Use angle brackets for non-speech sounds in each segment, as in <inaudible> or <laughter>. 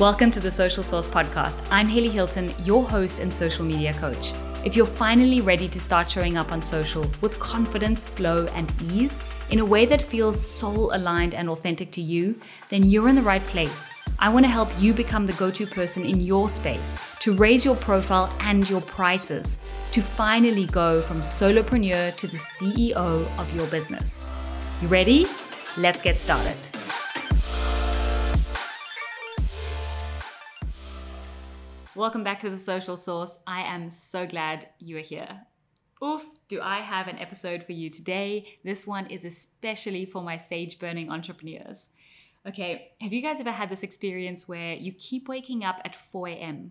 Welcome to the Social Source Podcast. I'm Haley Hilton, your host and social media coach. If you're finally ready to start showing up on social with confidence, flow, and ease in a way that feels soul aligned and authentic to you, then you're in the right place. I want to help you become the go to person in your space to raise your profile and your prices to finally go from solopreneur to the CEO of your business. You ready? Let's get started. Welcome back to the Social Source. I am so glad you are here. Oof, do I have an episode for you today? This one is especially for my sage burning entrepreneurs. Okay, have you guys ever had this experience where you keep waking up at 4 a.m.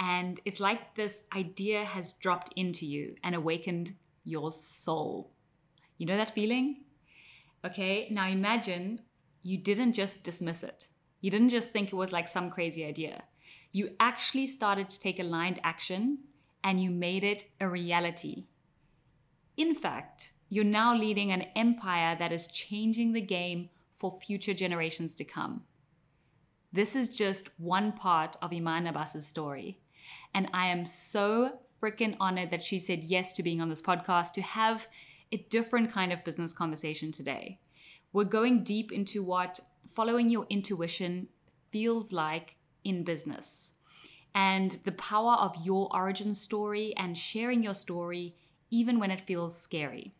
and it's like this idea has dropped into you and awakened your soul? You know that feeling? Okay, now imagine you didn't just dismiss it. You didn't just think it was like some crazy idea you actually started to take aligned action and you made it a reality. In fact, you're now leading an empire that is changing the game for future generations to come. This is just one part of Iman Abbas's story. And I am so freaking honored that she said yes to being on this podcast to have a different kind of business conversation today. We're going deep into what following your intuition feels like in business and the power of your origin story and sharing your story even when it feels scary.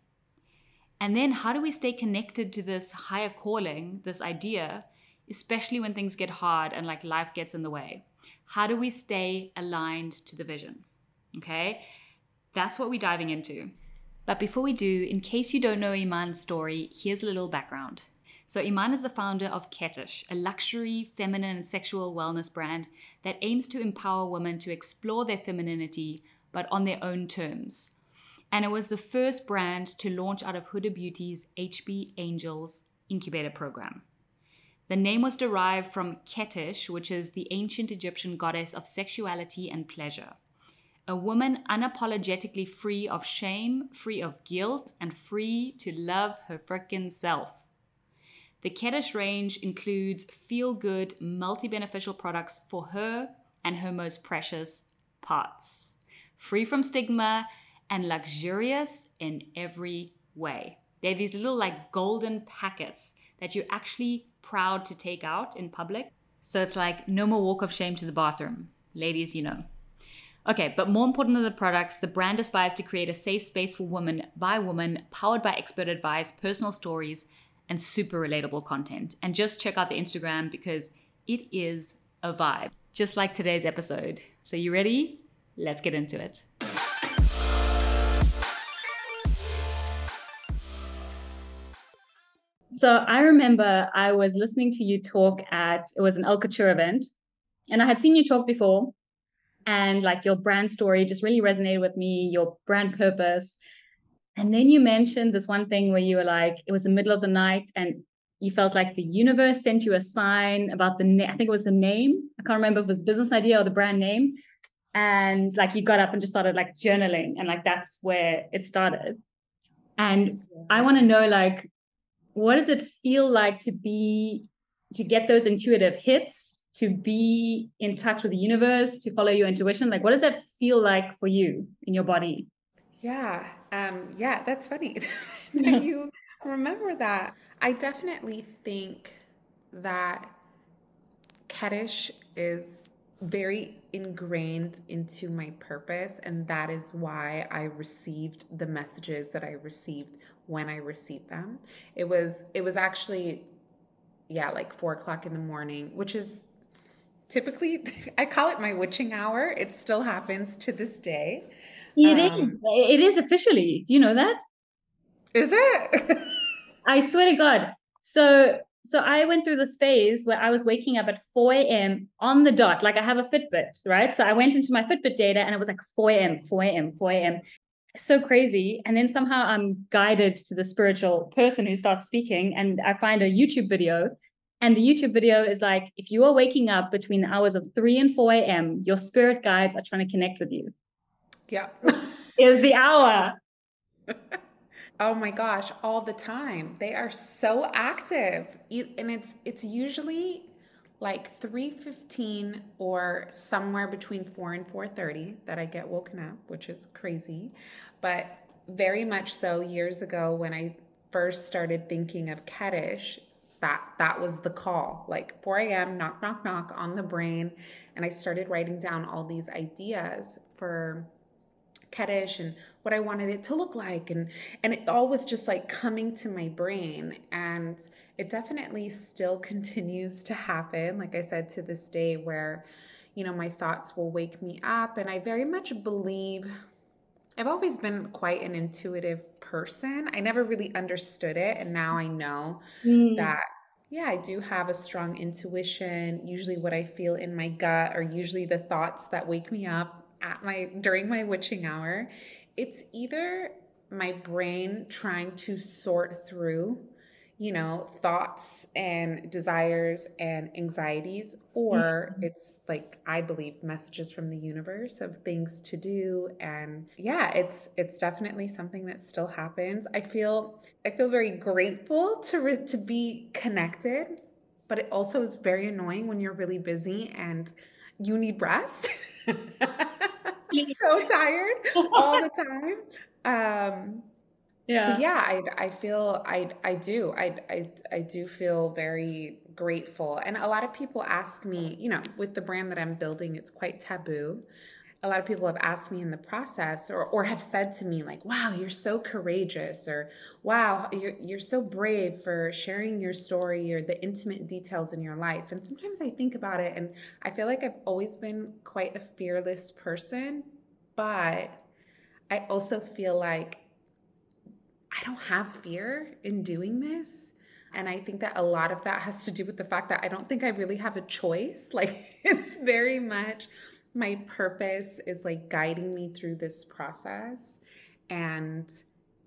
And then, how do we stay connected to this higher calling, this idea, especially when things get hard and like life gets in the way? How do we stay aligned to the vision? Okay, that's what we're diving into. But before we do, in case you don't know Iman's story, here's a little background. So, Iman is the founder of Ketish, a luxury, feminine, and sexual wellness brand that aims to empower women to explore their femininity, but on their own terms. And it was the first brand to launch out of Huda Beauty's HB Angels incubator program. The name was derived from Ketish, which is the ancient Egyptian goddess of sexuality and pleasure. A woman unapologetically free of shame, free of guilt, and free to love her frickin' self. The Ketish range includes feel good, multi beneficial products for her and her most precious parts. Free from stigma and luxurious in every way. They're these little like golden packets that you're actually proud to take out in public. So it's like no more walk of shame to the bathroom. Ladies, you know. Okay, but more important than the products, the brand aspires to create a safe space for women by women, powered by expert advice, personal stories, and super relatable content. And just check out the Instagram because it is a vibe, just like today's episode. So, you ready? Let's get into it. So, I remember I was listening to you talk at it was an El Couture event, and I had seen you talk before. And like your brand story just really resonated with me, your brand purpose. And then you mentioned this one thing where you were like, it was the middle of the night and you felt like the universe sent you a sign about the name. I think it was the name. I can't remember if it was business idea or the brand name. And like you got up and just started like journaling. And like that's where it started. And I want to know like, what does it feel like to be, to get those intuitive hits, to be in touch with the universe, to follow your intuition? Like, what does that feel like for you in your body? Yeah, um, yeah, that's funny <laughs> that <laughs> you remember that. I definitely think that Ketish is very ingrained into my purpose, and that is why I received the messages that I received when I received them. It was it was actually yeah, like four o'clock in the morning, which is typically <laughs> I call it my witching hour. It still happens to this day. It um, is. It is officially. Do you know that? Is it? <laughs> I swear to God. So so I went through this phase where I was waking up at 4 a.m. on the dot. Like I have a Fitbit, right? So I went into my Fitbit data and it was like 4 a.m., 4 a.m., 4 a.m. So crazy. And then somehow I'm guided to the spiritual person who starts speaking, and I find a YouTube video. And the YouTube video is like, if you are waking up between the hours of 3 and 4 a.m., your spirit guides are trying to connect with you. Yeah. <laughs> is the hour. <laughs> oh my gosh, all the time. They are so active. And it's it's usually like 3:15 or somewhere between 4 and 4:30 that I get woken up, which is crazy. But very much so years ago when I first started thinking of Kedish, that that was the call. Like 4 a.m. knock knock knock on the brain, and I started writing down all these ideas for Kedish and what I wanted it to look like and and it all was just like coming to my brain and it definitely still <laughs> continues to happen like I said to this day where you know my thoughts will wake me up and I very much believe I've always been quite an intuitive person. I never really understood it and now I know mm. that yeah, I do have a strong intuition. Usually what I feel in my gut are usually the thoughts that wake me up at my during my witching hour, it's either my brain trying to sort through you know thoughts and desires and anxieties or mm-hmm. it's like i believe messages from the universe of things to do and yeah it's it's definitely something that still happens i feel i feel very grateful to re- to be connected but it also is very annoying when you're really busy and you need rest <laughs> <laughs> so tired all the time. Um, yeah, yeah. I I feel I I do I I I do feel very grateful, and a lot of people ask me, you know, with the brand that I'm building, it's quite taboo. A lot of people have asked me in the process, or or have said to me like, "Wow, you're so courageous," or "Wow, you're you're so brave for sharing your story or the intimate details in your life." And sometimes I think about it, and I feel like I've always been quite a fearless person, but I also feel like I don't have fear in doing this. And I think that a lot of that has to do with the fact that I don't think I really have a choice. <laughs> Like, it's very much my purpose is like guiding me through this process and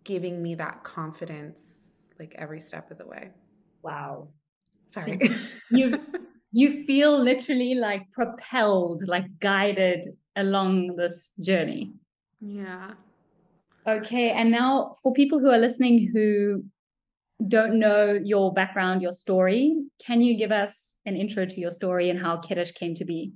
giving me that confidence like every step of the way. Wow. Sorry. So you you feel literally like propelled, like guided along this journey. Yeah. Okay. And now for people who are listening who don't know your background, your story, can you give us an intro to your story and how Kedish came to be?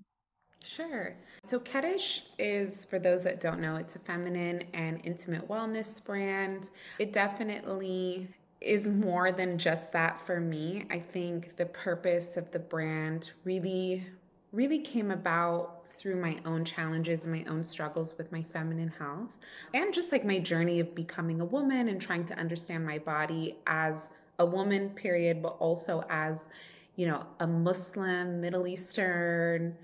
Sure. So, Kedish is, for those that don't know, it's a feminine and intimate wellness brand. It definitely is more than just that for me. I think the purpose of the brand really, really came about through my own challenges and my own struggles with my feminine health and just like my journey of becoming a woman and trying to understand my body as a woman period but also as you know a muslim middle eastern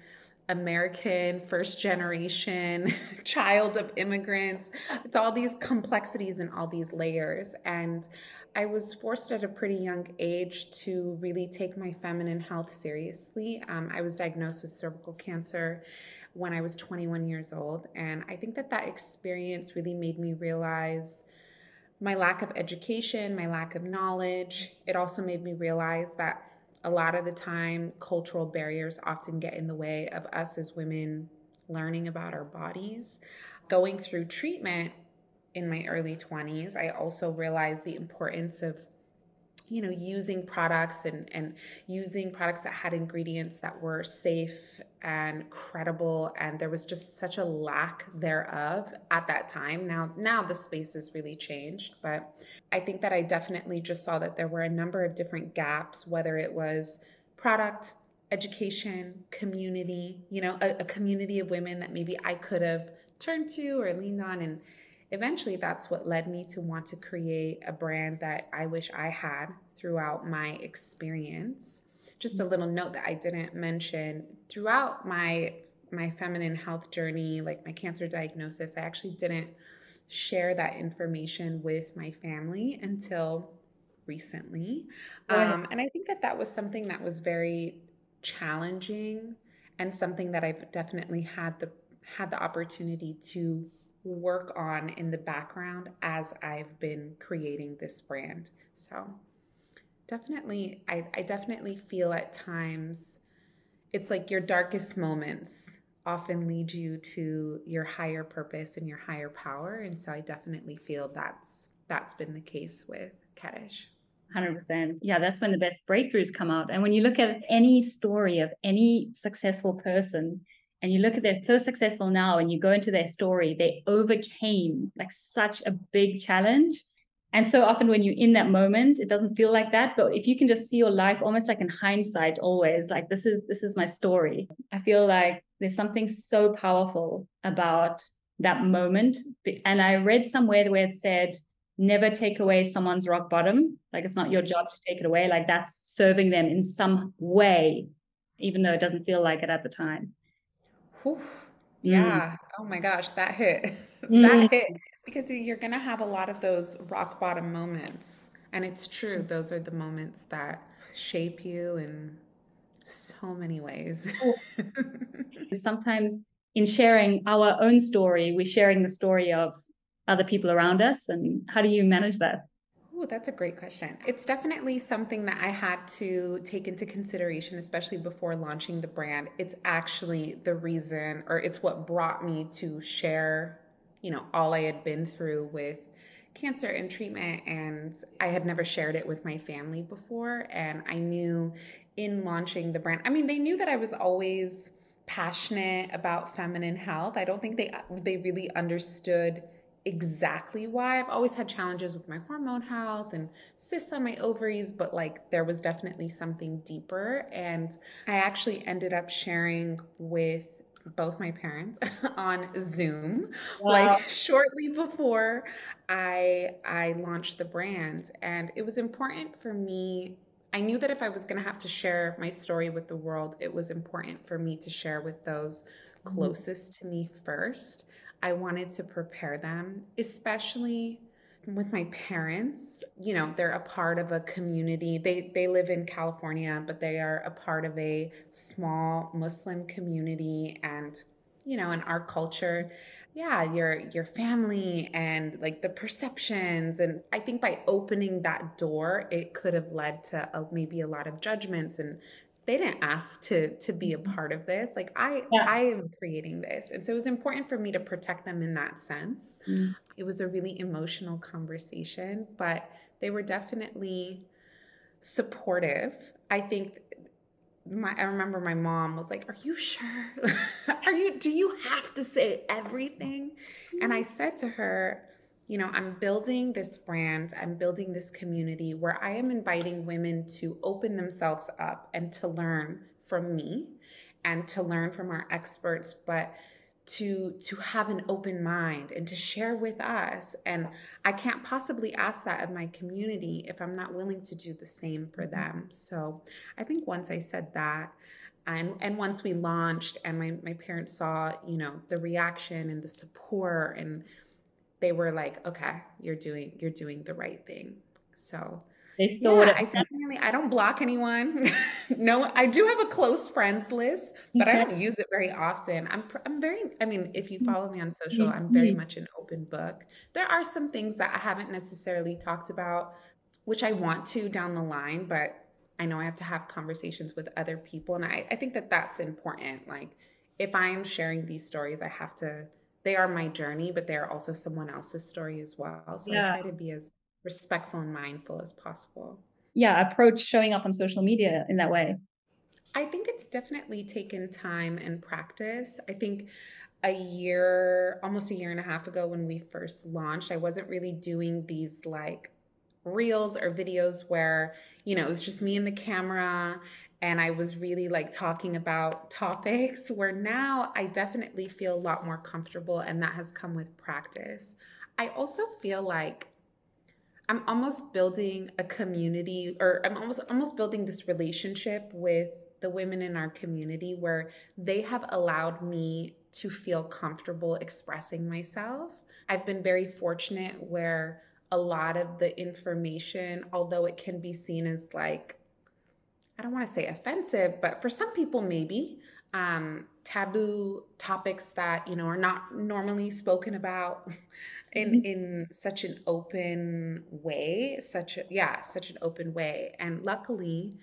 American, first generation, <laughs> child of immigrants. It's all these complexities and all these layers. And I was forced at a pretty young age to really take my feminine health seriously. Um, I was diagnosed with cervical cancer when I was 21 years old. And I think that that experience really made me realize my lack of education, my lack of knowledge. It also made me realize that a lot of the time, cultural barriers often get in the way of us as women learning about our bodies. Going through treatment in my early 20s, I also realized the importance of you know using products and and using products that had ingredients that were safe and credible and there was just such a lack thereof at that time. Now now the space has really changed but i think that i definitely just saw that there were a number of different gaps whether it was product education community you know a, a community of women that maybe i could have turned to or leaned on and eventually that's what led me to want to create a brand that I wish I had throughout my experience. Just a little note that I didn't mention throughout my my feminine health journey, like my cancer diagnosis, I actually didn't share that information with my family until recently. Um, and I think that that was something that was very challenging and something that I've definitely had the had the opportunity to work on in the background as I've been creating this brand. So definitely, I, I definitely feel at times it's like your darkest moments often lead you to your higher purpose and your higher power. And so I definitely feel that's that's been the case with Kedish. 100%. Yeah, that's when the best breakthroughs come out. And when you look at any story of any successful person, and you look at they're so successful now and you go into their story they overcame like such a big challenge. And so often when you're in that moment it doesn't feel like that but if you can just see your life almost like in hindsight always like this is this is my story i feel like there's something so powerful about that moment. And i read somewhere where it said never take away someone's rock bottom. Like it's not your job to take it away like that's serving them in some way even though it doesn't feel like it at the time Whew. Mm. Yeah. Mm. Oh my gosh, that hit. <laughs> Mm. that hit. Because you're going to have a lot of those rock bottom moments. And it's true, those are the moments that shape you in so many ways. <laughs> Sometimes in sharing our own story, we're sharing the story of other people around us. And how do you manage that? Oh, that's a great question. It's definitely something that I had to take into consideration, especially before launching the brand. It's actually the reason, or it's what brought me to share, you know, all I had been through with cancer and treatment. And I had never shared it with my family before. And I knew in launching the brand, I mean, they knew that I was always passionate about feminine health. I don't think they they really understood exactly why. I've always had challenges with my hormone health and cysts on my ovaries, but like there was definitely something deeper. And I actually ended up sharing with both my parents <laughs> on Zoom wow. like <laughs> shortly before I I launched the brand and it was important for me I knew that if I was going to have to share my story with the world it was important for me to share with those mm-hmm. closest mm-hmm. to me first I wanted to prepare them, especially with my parents. You know they're a part of a community. They they live in california but they are a part of a small muslim community and you know in our culture yeah your your family and like the perceptions. And i think by opening that door it could have led to a, maybe a lot of judgments and they didn't ask to to be a mm-hmm. part of this like i yeah. i am creating this and so it was important for me to protect them in that sense mm. it was a really emotional conversation but they were definitely supportive i think my i remember my mom was like are you sure <laughs> are you do you have to say everything and i mm-hmm. said to her you know, I'm building this brand, I'm building this community where I am inviting women to open themselves up and to learn from me and to learn from our experts, but to to have an open mind and to share with us and i can't possibly ask that of my community if i'm not willing to do the same for mm-hmm. them so i think once i said that and and once we launched and my, my parents saw you know the reaction and the support and they were like, okay, you're doing you're doing the right thing. So they saw yeah, I definitely I don't block anyone. <laughs> no, I do have a close friends list, but okay. I don't use it very often. I'm I'm very I mean, if you follow me on social, I'm very mm-hmm. much an open book. There are some things that I haven't necessarily talked about which I want to down the line, but I know I have to have conversations with other people and I I think that that's important. Like if I'm sharing these stories, I have to they are my journey, but they're also someone else's story as well. So yeah. I try to be as respectful and mindful as possible. Yeah, approach showing up on social media in that way. I think it's definitely taken time and practice. I think a year, almost a year and a half ago when we first launched, I wasn't really doing these like reels or videos where, you know, it was just me and the camera and I was really like talking about topics where now I definitely feel a lot more comfortable and that has come with practice. I also feel like I'm almost building a community or I'm almost almost building this relationship with the women in our community where they have allowed me to feel comfortable expressing myself. I've been very fortunate where a lot of the information, although it can be seen as like I don't want to say offensive, but for some people, maybe um, taboo topics that you know are not normally spoken about <laughs> in mm-hmm. in such an open way, such a yeah, such an open way. And luckily,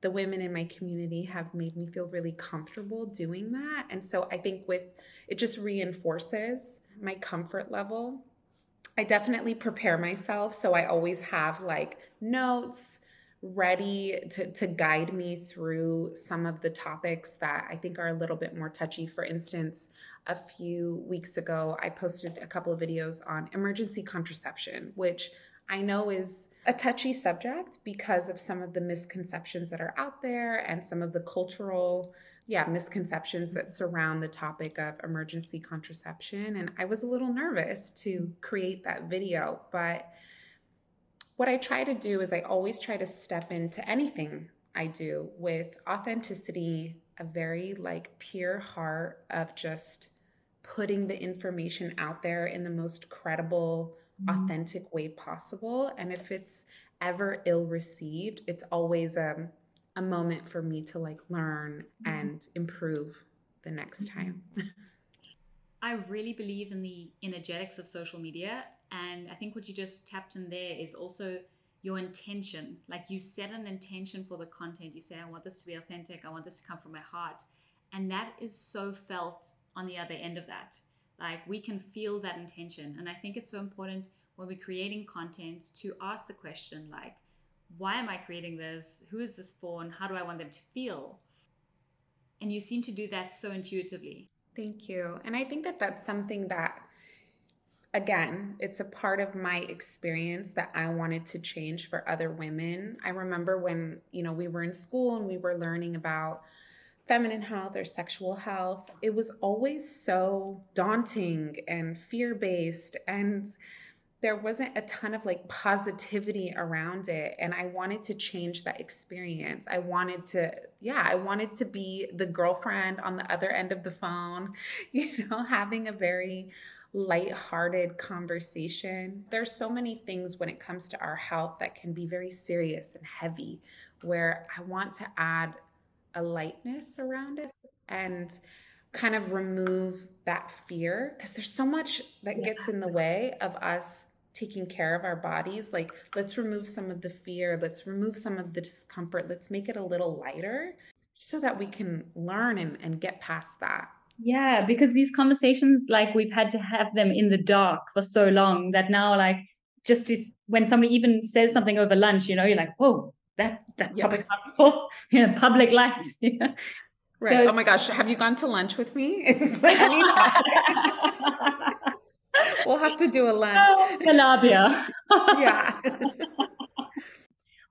the women in my community have made me feel really comfortable doing that. And so I think with it just reinforces my comfort level. I definitely prepare myself. So I always have like notes ready to, to guide me through some of the topics that I think are a little bit more touchy. For instance, a few weeks ago, I posted a couple of videos on emergency contraception, which I know is a touchy subject because of some of the misconceptions that are out there and some of the cultural yeah misconceptions that surround the topic of emergency contraception and i was a little nervous to create that video but what i try to do is i always try to step into anything i do with authenticity a very like pure heart of just putting the information out there in the most credible mm-hmm. authentic way possible and if it's ever ill received it's always um a moment for me to like learn mm-hmm. and improve the next mm-hmm. time. <laughs> I really believe in the energetics of social media. And I think what you just tapped in there is also your intention. Like you set an intention for the content. You say, I want this to be authentic. I want this to come from my heart. And that is so felt on the other end of that. Like we can feel that intention. And I think it's so important when we're creating content to ask the question, like, why am I creating this? Who is this for? And how do I want them to feel? And you seem to do that so intuitively. Thank you. And I think that that's something that, again, it's a part of my experience that I wanted to change for other women. I remember when, you know, we were in school and we were learning about feminine health or sexual health, it was always so daunting and fear based. And there wasn't a ton of like positivity around it and i wanted to change that experience i wanted to yeah i wanted to be the girlfriend on the other end of the phone <laughs> you know having a very light-hearted conversation. There's so many things when it comes to our health that can be very serious and heavy where i want to add a lightness around us and kind of remove that fear because there's so much that yeah. gets in the way of us taking care of our bodies. Like let's remove some of the fear let's remove some of the discomfort let's make it a little lighter so that we can learn and, and get past that yeah because these conversations like we've had to have them in the dark for so long that now like just is when somebody even says something over lunch you know you're like whoa that that yeah. topic <laughs> you know public light mm. <laughs> yeah. right so, oh my gosh have you gone to lunch with me <laughs> it's anytime we'll have to do a lunch. Calabria. yeah.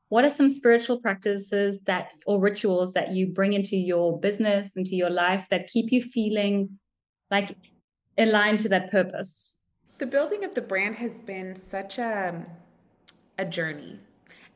What are some spiritual practices that or rituals that you bring into your business, into your life that keep you feeling like aligned to that purpose? The building of the brand has been such a a journey.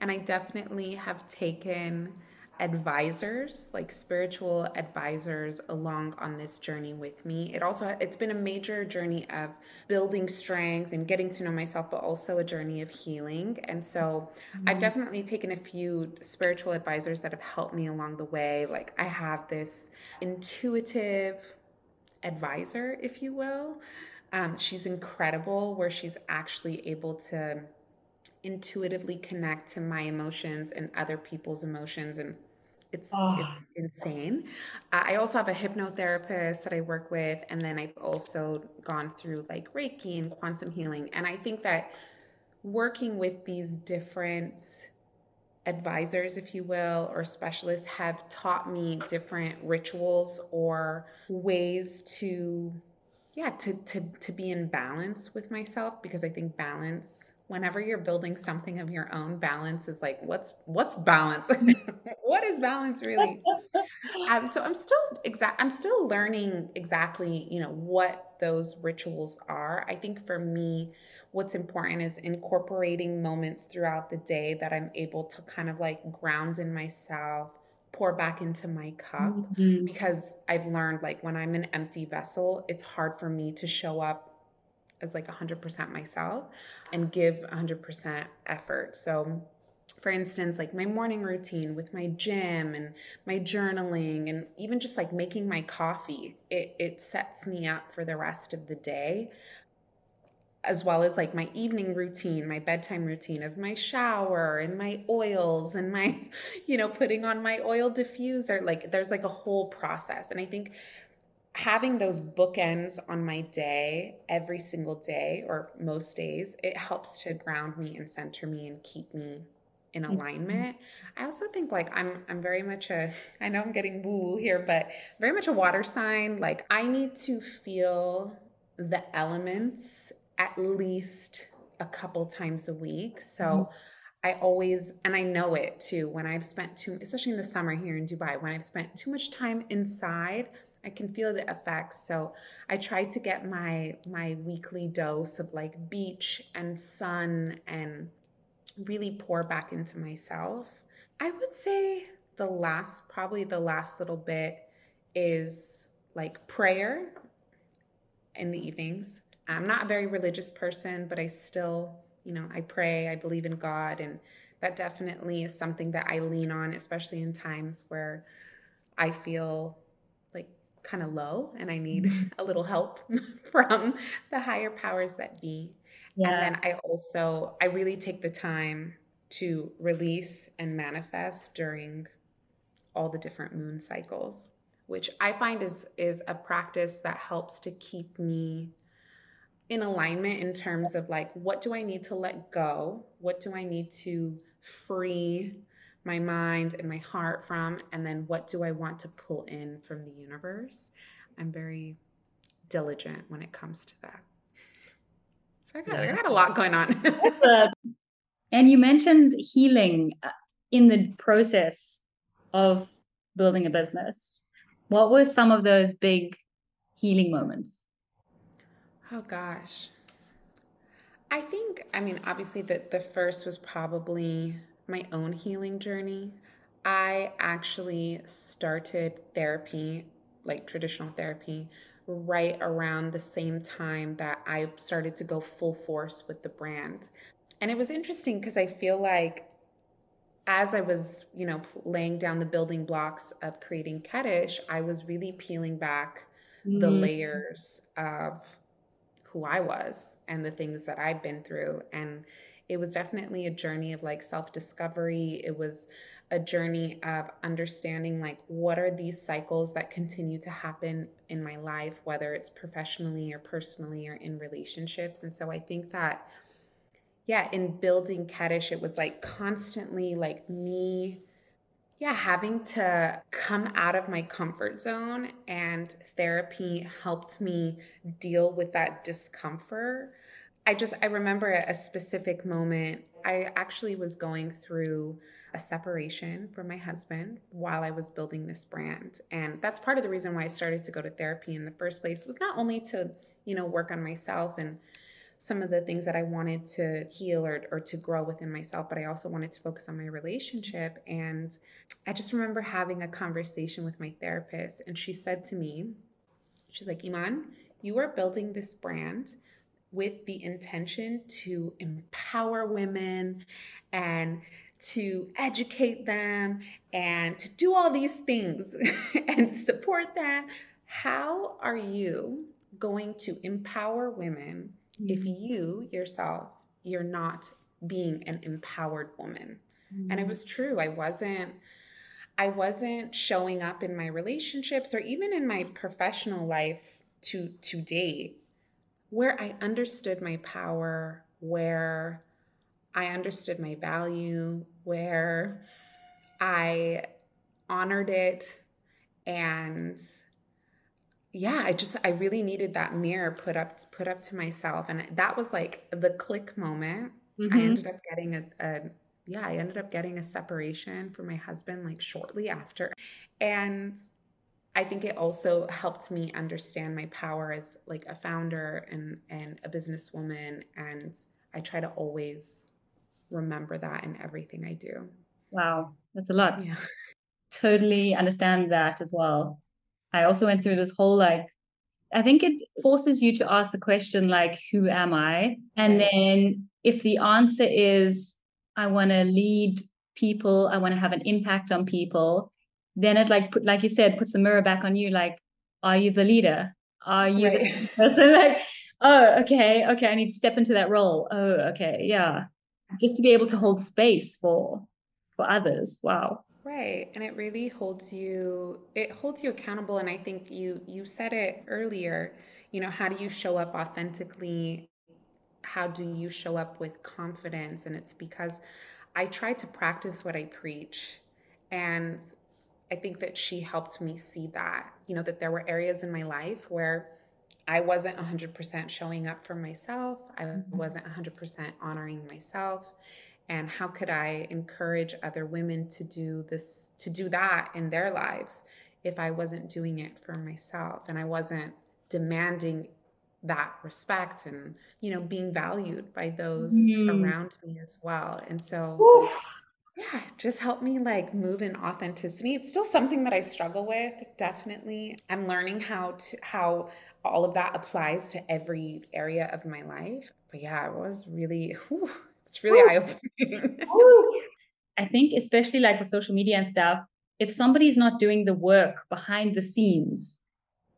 And I definitely have taken advisors like spiritual advisors along on this journey with me. It also it's been a major journey of building strength and getting to know myself but also a journey of healing. And so mm-hmm. i've definitely taken a few spiritual advisors that have helped me along the way. Like i have this intuitive advisor if you will. Um, she's incredible where she's actually able to intuitively connect to my emotions and other people's emotions and it's oh. it's insane. I also have a hypnotherapist that I work with and then I've also gone through like Reiki and quantum healing and I think that working with these different advisors if you will or specialists have taught me different rituals or ways to yeah to to to be in balance with myself because I think balance whenever you're building something of your own balance is like what's what's balance? <laughs> What is balance really? <laughs> Um, so i'm still exact i'm still learning exactly you know what those rituals are. I think for me what's important is incorporating moments throughout the day that i'm able to kind of like ground in myself pour back into my cup mm-hmm. because i've learned like when i'm an empty vessel it's hard for me to show up as like 100% myself and give 100% effort. So for instance, like my morning routine with my gym and my journaling and even just like making my coffee, it, it sets me up for the rest of the day. As well as like my evening routine, my bedtime routine of my shower and my oils and my, <laughs> you know, putting on my oil diffuser. Like there's like a whole process. And I think having those bookends on my day every single day or most days, it helps to ground me and center me and keep me in mm-hmm. alignment. I also think like I'm I'm very much a I know I'm getting woo here, but very much a water sign. Like I need to feel the elements at least a couple times a week. So mm-hmm. I always, and I know it too, when I've spent too, especially in the summer here in Dubai, when I've spent too much time inside, I can feel the effects. So I try to get my my weekly dose of like beach and sun and really pour back into myself. I would say the last, probably the last little bit is like prayer in the evenings. I'm not a very religious person, but I still, you know, I pray, I believe in God. And that definitely is something that I lean on, especially in times where I feel kind of low and I need mm-hmm. <laughs> a little help <laughs> from the higher powers that be. Yeah. And then I also, I really take the time to release and manifest during all the different moon cycles which i find is is a practice that helps to keep me in alignment in terms of like what do i need to let go what do i need to free my mind and my heart from and then what do i want to pull in from the universe? I'm very diligent when it comes to that. So i got, I got a lot going on. <laughs> And you mentioned healing uh, in the process of building a business. What were some of those big healing moments? Oh gosh. I think, I mean, obviously the, the first was probably my own healing journey. I actually started therapy, like traditional therapy, right around the same time that I started to go full force with the brand. And it was interesting because I feel like as I was, you know, laying down the building blocks of creating Kedish, I was really peeling back mm-hmm. the layers of who I was and the things that I've been through. And it was definitely a journey of like self discovery. It was a journey of understanding like what are these cycles that continue to happen in my life, whether it's professionally or personally or in relationships. And so I think that, yeah, in building Kedish, it was like constantly like me yeah, having to come out of my comfort zone and therapy helped me deal with that discomfort. I just, I remember a specific moment. I actually was going through a separation from my husband while I was building this brand. And that's part of the reason why I started to go to therapy in the first place was not only to, you know, work on myself and some of the things that I wanted to heal or, or to grow within myself, but I also wanted to focus on my relationship. And I just remember having a conversation with my therapist, and she said to me, She's like, Iman, you are building this brand with the intention to empower women and to educate them and to do all these things <laughs> and support them. How are you going to empower women mm-hmm. if you yourself you're not being an empowered woman mm-hmm. and it mm-hmm. was true i wasn't i wasn't showing up in my relationships or even in my professional life to to date where i understood my power where i understood my value where i honored it and yeah, I just I really needed that mirror put up put up to myself, and that was like the click moment. Mm-hmm. I ended up getting a, a yeah, I ended up getting a separation from my husband like shortly after, and I think it also helped me understand my power as like a founder and and a businesswoman, and I try to always remember that in everything I do. Wow, that's a lot. Yeah. Totally understand that as well. I also went through this whole like, I think it forces you to ask the question like, who am I? And then if the answer is, I want to lead people, I want to have an impact on people, then it like put, like you said, puts the mirror back on you. Like, are you the leader? Are you right. the <laughs> person? like, oh, okay, okay, I need to step into that role. Oh, okay, yeah. Just to be able to hold space for for others. Wow. Right. And it really holds you it holds you accountable and I think you you said it earlier, you know, how do you show up authentically? How do you show up with confidence? And it's because I try to practice what I preach. And I think that she helped me see that, you know, that there were areas in my life where I wasn't 100% showing up for myself. I Mhm. wasn't 100% honoring myself. And how could I encourage other women to do this, to do that in their lives if I wasn't doing it for myself and I wasn't demanding that respect and, you know, being valued by those Mm. around me as well. And so, Woo. Yeah, just help me like move in authenticity. It's still something that I struggle with, definitely. I'm learning how to how all of that applies to every area of my life. But yeah, it was really whew, it's really eye-opening. <laughs> I think, especially like with social media and stuff, if somebody's not doing the work behind the scenes,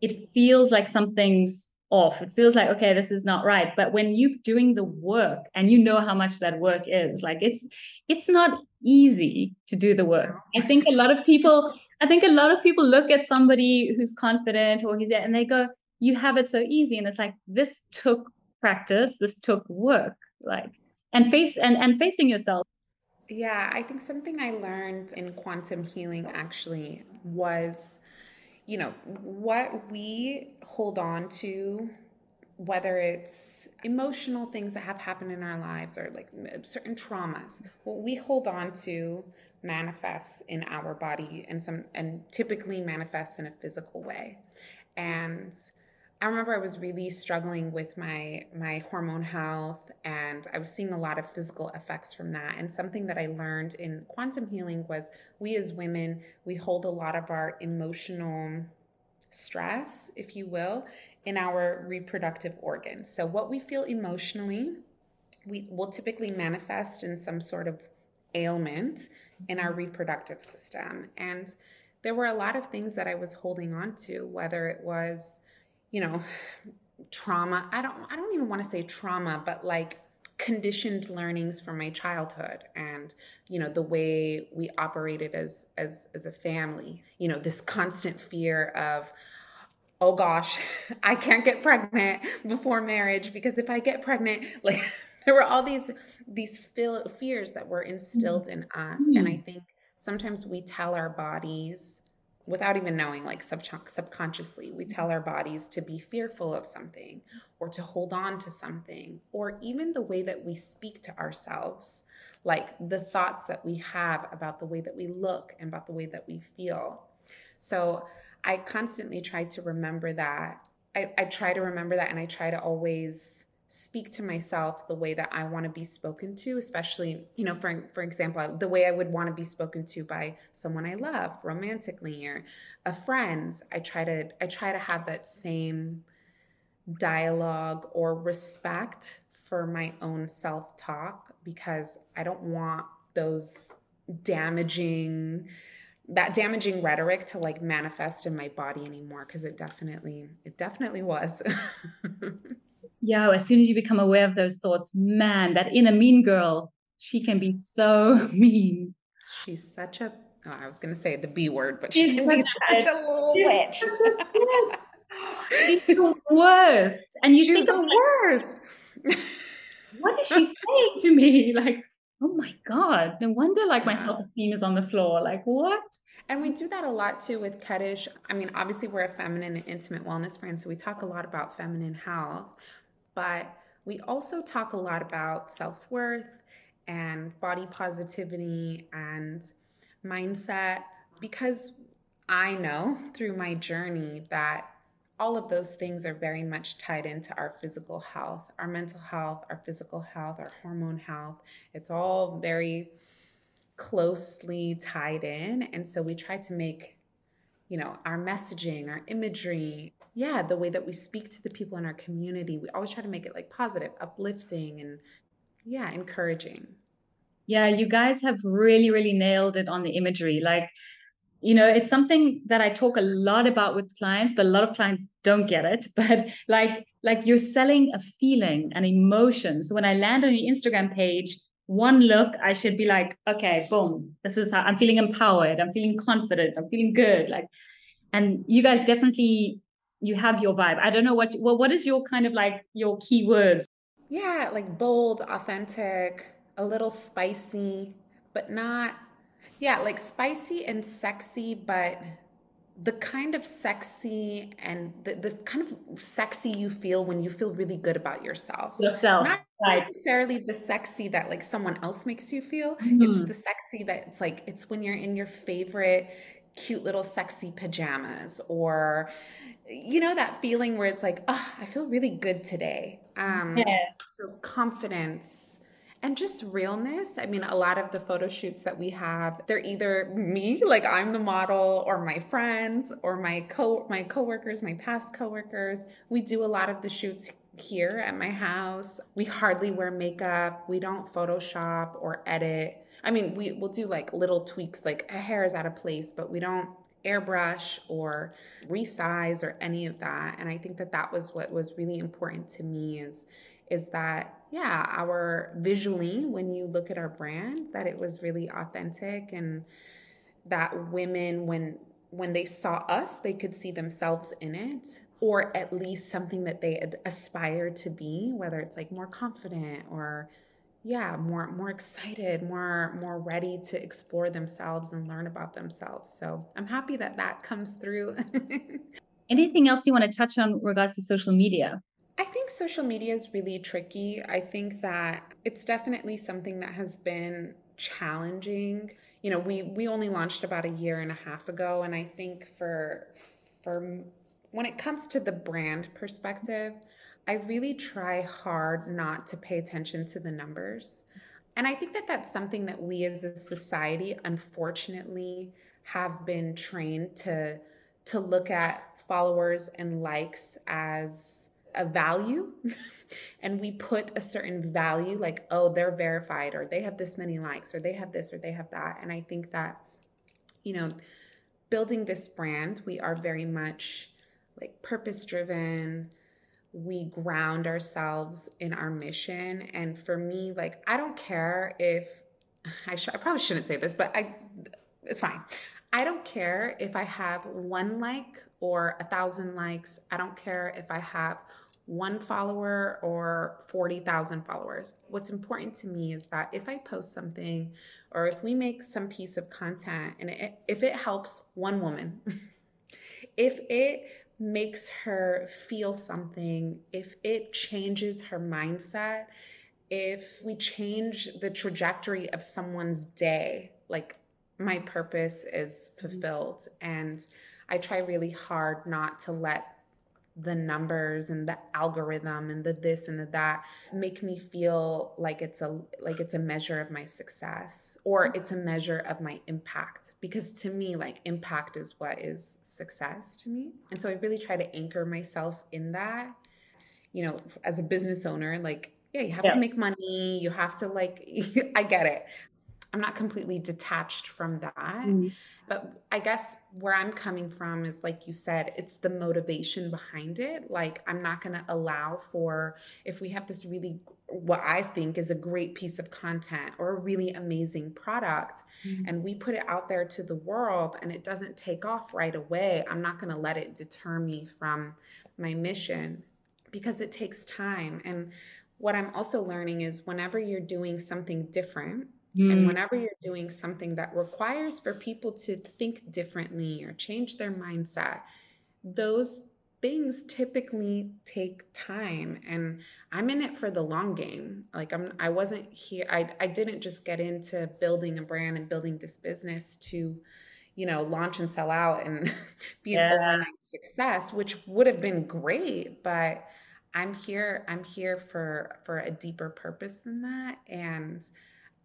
it feels like something's off. It feels like, okay, this is not right. But when you're doing the work and you know how much that work is, like it's it's not easy to do the work. I think a lot of people, I think a lot of people look at somebody who's confident or he's and they go, you have it so easy. And it's like this took practice, this took work. Like and face and, and facing yourself. Yeah, I think something I learned in quantum healing actually was, you know, what we hold on to, whether it's emotional things that have happened in our lives or like certain traumas, what we hold on to manifests in our body and some and typically manifests in a physical way. And I remember I was really struggling with my my hormone health and I was seeing a lot of physical effects from that. And something that I learned in quantum healing was we as women, we hold a lot of our emotional stress, if you will, in our reproductive organs. So what we feel emotionally, we will typically manifest in some sort of ailment in our reproductive system. And there were a lot of things that I was holding on to, whether it was you know trauma i don't i don't even want to say trauma but like conditioned learnings from my childhood and you know the way we operated as as as a family you know this constant fear of oh gosh <laughs> i can't get pregnant before marriage because if i get pregnant <laughs> like there were all these these feel, fears that were instilled in us. And i mm-hmm. think sometimes we tell our bodies without even knowing like sub- subconsciously we tell our bodies to be fearful of something or to hold on to something or even the way that we speak to ourselves like the thoughts that we have about the way that we look and about the way that we feel. So i constantly try to remember that i, I try to remember that and i try to always speak to myself the way that I want to be spoken to, especially, you know, for for example, the way I would want to be spoken to by someone I love romantically or a friend. I try to I try to have that same dialogue or respect for my own self-talk because I don't want those damaging that damaging rhetoric to like manifest in my body anymore because it definitely it definitely was <laughs> yeah, as soon as you become aware of those thoughts, man, that inner mean girl, she can be so <laughs> mean. She's such a, oh, I was going to say the B word, but she can be such a little witch. She's <laughs> the worst. And you She's think, the worst. what is she saying to me? Like, oh my God, no wonder like my self esteem is on the floor. Like, what? And we do that a lot too with Kaddish. I mean, obviously, we're a feminine and intimate wellness brand, so we talk a lot about feminine health, but we also talk a lot about self worth and body positivity and mindset because I know through my journey that all of those things are very much tied into our physical health, our mental health, our physical health, our hormone health. It's all very closely tied in. And so we try to make, you know, our messaging, our imagery, yeah, the way that we speak to the people in our community, we always try to make it like positive, uplifting, and yeah, encouraging. Yeah, you guys have really, really nailed it on the imagery. Like, you know, it's something that I talk a lot about with clients, but a lot of clients don't get it. <laughs> But like, like you're selling a feeling, an emotion. So when I land on your Instagram page, one look, I should be like, okay, boom, this is how I'm feeling empowered. I'm feeling confident. I'm feeling good. Like, and you guys definitely you have your vibe. I don't know what well, what is your kind of like your keywords? Yeah, like bold, authentic, a little spicy, but not yeah, like spicy and sexy, but the kind of sexy and the, the kind of sexy you feel when you feel really good about yourself. Yourself. Not right. necessarily the sexy that like someone else makes you feel. Mm-hmm. It's the sexy that it's like it's when you're in your favorite cute little sexy pajamas or you know that feeling where it's like, oh, I feel really good today. Um yes. so confidence and just realness. I mean, a lot of the photo shoots that we have, they're either me, like I'm the model, or my friends, or my co my coworkers, my past coworkers. We do a lot of the shoots here at my house. We hardly wear makeup. We don't Photoshop or edit. I mean, we will do like little tweaks, like a hair is out of place, but we don't airbrush or resize or any of that. And I think that that was what was really important to me is is that yeah our visually when you look at our brand that it was really authentic and that women when when they saw us they could see themselves in it or at least something that they aspire to be whether it's like more confident or yeah more more excited more more ready to explore themselves and learn about themselves. So i'm happy that that comes through. <laughs> Anything else you want to touch on regards to social media I think social media is really tricky. I think that it's definitely something that has been challenging. You know, we we only launched about a year and a half ago and I think for for when it comes to the brand perspective, I really try hard not to pay attention to the numbers. And I think that that's something that we as a society unfortunately have been trained to to look at followers and likes as a value <laughs> and we put a certain value like oh they're verified or they have this many likes or they have this or they have that. And i think that you know building this brand we are very much like purpose driven we ground ourselves in our mission. And for me like i don't care if <laughs> i, sh- I probably shouldn't say this but i it's fine. I don't care if I have one like or a thousand likes. I don't care if I have one follower or 40,000 followers. What's important to me is that if I post something or if we make some piece of content and it, if it helps one woman, <laughs> if it makes her feel something, if it changes her mindset, if we change the trajectory of someone's day, like my purpose is mm-hmm. fulfilled. And I try really hard not to let the numbers and the algorithm and the this and the that make me feel like it's a like it's a measure of my success or it's a measure of my impact because to me like impact is what is success to me. And so i really try to anchor myself in that. You know as a business owner like yeah you have yeah. to make money. You have to like <laughs> i get it. I'm not completely detached from that. Mm but I guess where I'm coming from is like you said, it's the motivation behind it. Like, I'm not going to allow for if we have this really, what I think is a great piece of content or a really amazing product, mm-hmm. and we put it out there to the world and it doesn't take off right away, I'm not going to let it deter me from my mission because it takes time. And what I'm also learning is whenever you're doing something different, Mm. And whenever you're doing something that requires for people to think differently or change their mindset, those things typically take time and i'm in it for the long game like i'm i wasn't here i, I didn't just get into building a brand and building this business to you know launch and sell out and <laughs> be yeah. an overnight success which would have been great but i'm here i'm here for for a deeper purpose than that and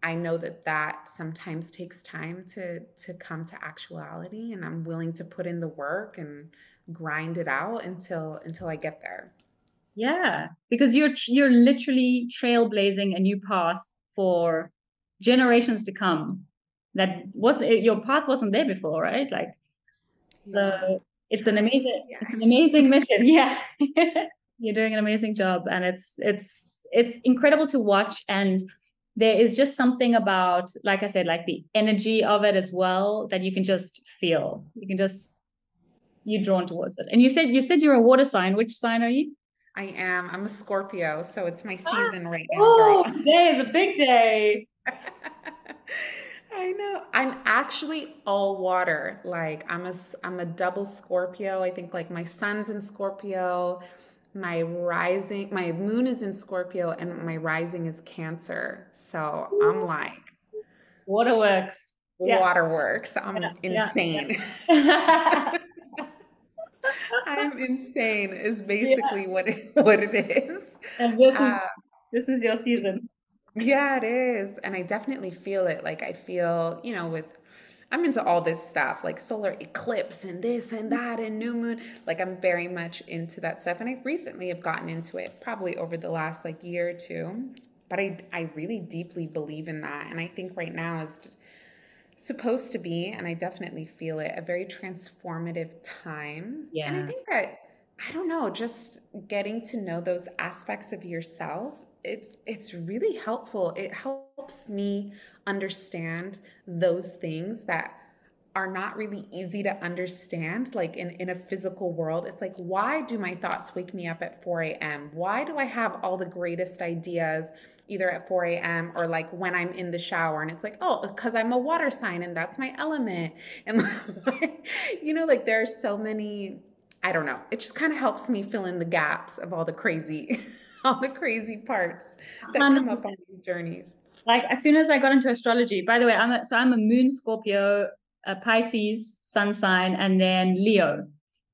I know that that sometimes takes time to to come to actuality and I'm willing to put in the work and grind it out until until I get there. Yeah, because you're you're literally trailblazing a new path for generations to come. That wasn't your path wasn't there before, right? Like so it's an amazing yeah. it's an amazing mission. <laughs> Yeah. you're doing an amazing job and it's it's it's incredible to watch and there is just something about, like I said, like the energy of it as well that you can just feel. You can just you're drawn towards it. And you said you said you're a water sign. Which sign are you? I am. I'm a Scorpio, so it's my ah, season ah, right now. Oh, today is a big day. <laughs> I know. I'm actually all water. Like I'm a I'm a double Scorpio. I think like my sun's in Scorpio, my rising my moon is in Scorpio and my rising is Cancer. So I'm like waterworks. Waterworks. I'm yeah, insane. Yeah, <laughs> I'm insane is basically what it, <laughs> what it is. And this is uh, this is your season. Yeah, it is. And I definitely feel it. Like I feel, you know, with I'm into all this stuff, like solar eclipse and this and that and new moon. Like I'm very much into that stuff. And I recently have gotten into it probably over the last like year or two. But I I really deeply believe in that. And I think right now is supposed to be, and I definitely feel it, a very transformative time. Yeah. And I think that I don't know, just getting to know those aspects of yourself it's it's really helpful. It helps me understand those things that are not really easy to understand like in, in a physical world. It's like why do my thoughts wake me up at 4 a.m why do i have all the greatest ideas either at 4 a.m or like when i'm in the shower? And it's like oh because i'm a water sign and that's my element. And <laughs> you know like there are so many i don't know. It just kind of helps me fill in the gaps of all the crazy <laughs> <laughs> all the crazy parts that come up on these journeys. Like as soon as I got into astrology, by the way, I'm a, so I'm a Moon Scorpio, a Pisces Sun sign, and then Leo.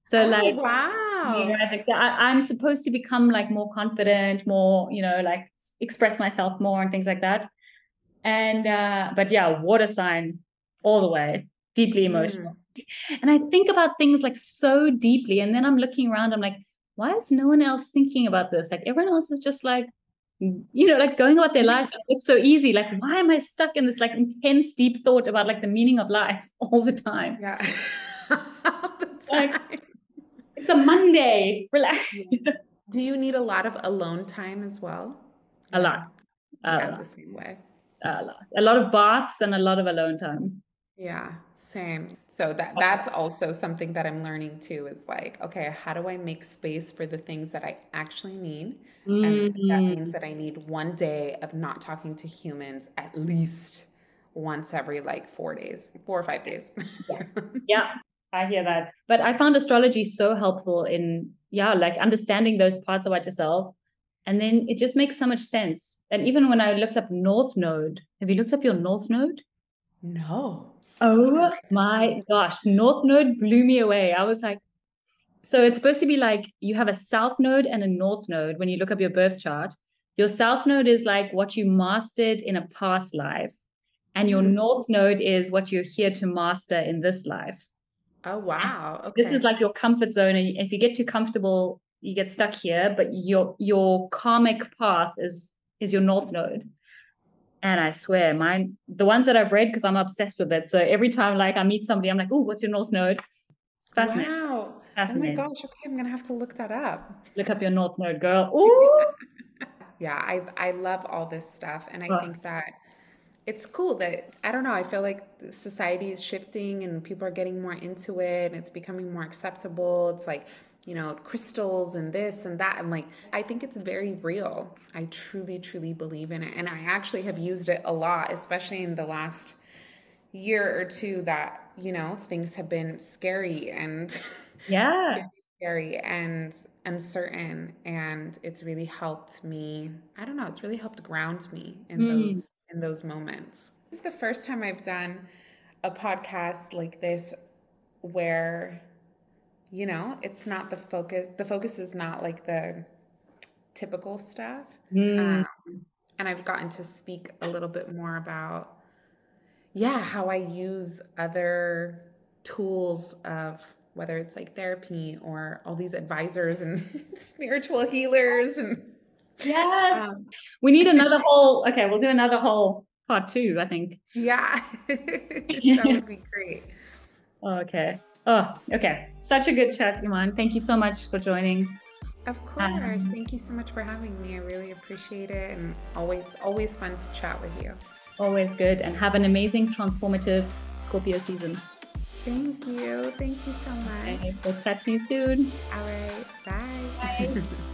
So oh, like wow, so I, I'm supposed to become like more confident, more you know, like express myself more and things like that. And uh, but yeah, water sign all the way, deeply emotional. Mm. And I think about things like so deeply, and then I'm looking around, I'm like, why is no one else thinking about this? Like everyone else is just like, mm, you know, like going about their <laughs> life. It's so easy. Like, why am I stuck in this like intense, deep thought about like the meaning of life <laughs> all the time? Yeah. <laughs> like, it's a Monday. Relax. Do you need a lot of alone time as well? A lot. A yeah, lot. the same way. A lot. A lot of baths and a lot of alone time. Yeah, same. So that that's also something that I'm learning too is like, okay, how do I make space for the things that I actually need? Mm-hmm. And that means mm. that I need one day of not talking to humans at least once every like 4 days, 4 or 5 days. yeah. <laughs> yeah. I hear that. But I found astrology so helpful in yeah, like understanding those parts about yourself. And then it just makes so much sense. And even when I looked up North Node, have you looked up your North Node? No. Oh my gosh, North Node blew me away. I was like, so it's supposed to be like you have a South Node and a North Node when you look up your birth chart. Your South Node is like what you mastered in a past life, and your mm. North Node is what you're here to master in this life. Oh wow! Okay. This is like your comfort zone, and if you get too comfortable, you get stuck here. But your your karmic path is is your North Node. And I swear, mine, the ones that I've read, because I'm obsessed with it. So every time like I meet somebody, I'm like, oh, what's your North Node? It's fascinating. Wow. Fascinating. Oh my gosh. Okay, I'm gonna have to look that up. Look up your North Node, girl. <laughs> Ooh. yeah, I I love all this stuff. And I oh. think that it's cool that I don't know, I feel like society is shifting and people are getting more into it and it's becoming more acceptable. It's like you know, crystals and this and that. And like, I think it's very real. I truly, truly believe in it. And I actually have used it a lot, especially in the last year or two that, you know, things have been scary and <laughs> yeah, scary and uncertain. And it's really helped me. I don't know, it's really helped ground me in mm. those in those moments. This is the first time I've done a podcast like this where you know it's not the focus the focus is not like the typical stuff. Mm. um, and i've gotten to speak a little bit more about yeah how i use other tools of whether it's like therapy or all these advisors and <laughs> spiritual healers and yes. um, we need another whole okay we'll do another whole part two i think. Yeah. <laughs> That would be great. <laughs> Okay Oh, okay. Such a good chat, Iman. Thank you so much for joining. Of course. Um, Thank you so much for having me. I really appreciate it and always always fun to chat with you. Always good and have an amazing transformative Scorpio season. Thank you. Thank you so much. Okay, we'll chat to you soon. All right. Bye. Bye. <laughs>